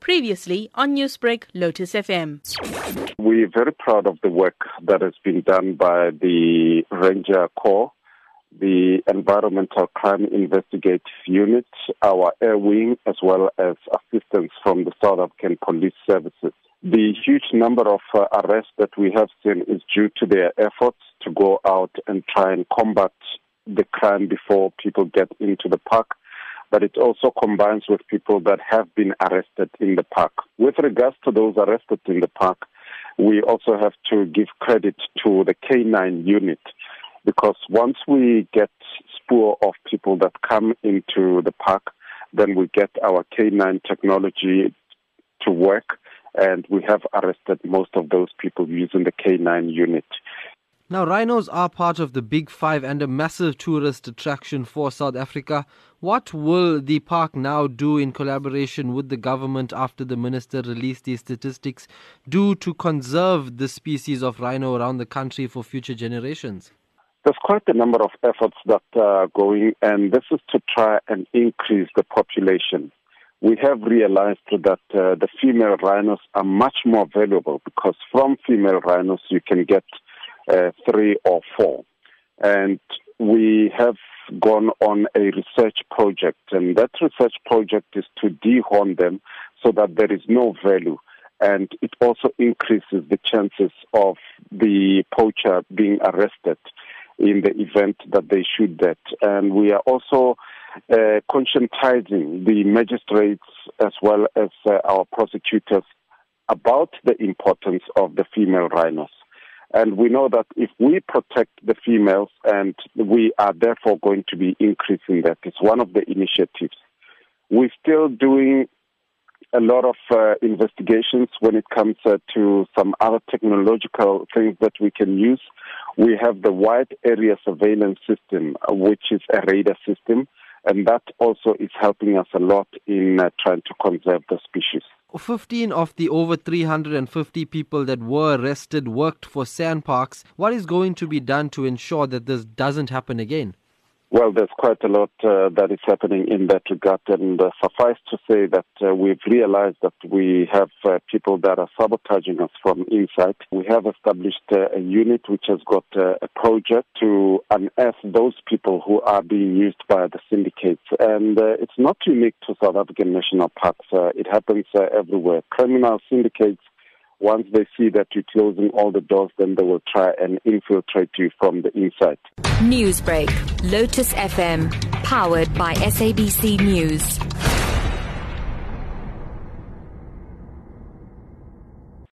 Previously on Newsbreak, Lotus FM. We're very proud of the work that has been done by the Ranger Corps, the Environmental Crime Investigative Unit, our air wing, as well as assistance from the South African Police Services. The huge number of uh, arrests that we have seen is due to their efforts to go out and try and combat the crime before people get into the park but it also combines with people that have been arrested in the park. With regards to those arrested in the park, we also have to give credit to the K9 unit because once we get spoor of people that come into the park, then we get our K9 technology to work and we have arrested most of those people using the K9 unit. Now, rhinos are part of the Big Five and a massive tourist attraction for South Africa. What will the park now do in collaboration with the government after the minister released these statistics do to conserve the species of rhino around the country for future generations? There's quite a number of efforts that are going, and this is to try and increase the population. We have realized that uh, the female rhinos are much more valuable because from female rhinos you can get uh, three or four. And we have gone on a research project, and that research project is to dehorn them so that there is no value. And it also increases the chances of the poacher being arrested in the event that they shoot that. And we are also uh, conscientizing the magistrates as well as uh, our prosecutors about the importance of the female rhinos. And we know that if we protect the females, and we are therefore going to be increasing that, it's one of the initiatives. We're still doing a lot of uh, investigations when it comes uh, to some other technological things that we can use. We have the wide area surveillance system, uh, which is a radar system, and that also is helping us a lot in uh, trying to conserve the species. 15 of the over 350 people that were arrested worked for SANParks. What is going to be done to ensure that this doesn't happen again? Well, there's quite a lot uh, that is happening in that regard, and uh, suffice to say that uh, we've realized that we have uh, people that are sabotaging us from inside. We have established uh, a unit which has got uh, a project to unearth those people who are being used by the syndicates, and it's not unique to South African national parks. it happens everywhere. Criminal syndicates once they see that you're closing all the doors, then they will try and infiltrate you from the inside. Newsbreak, Lotus FM, powered by SABC News.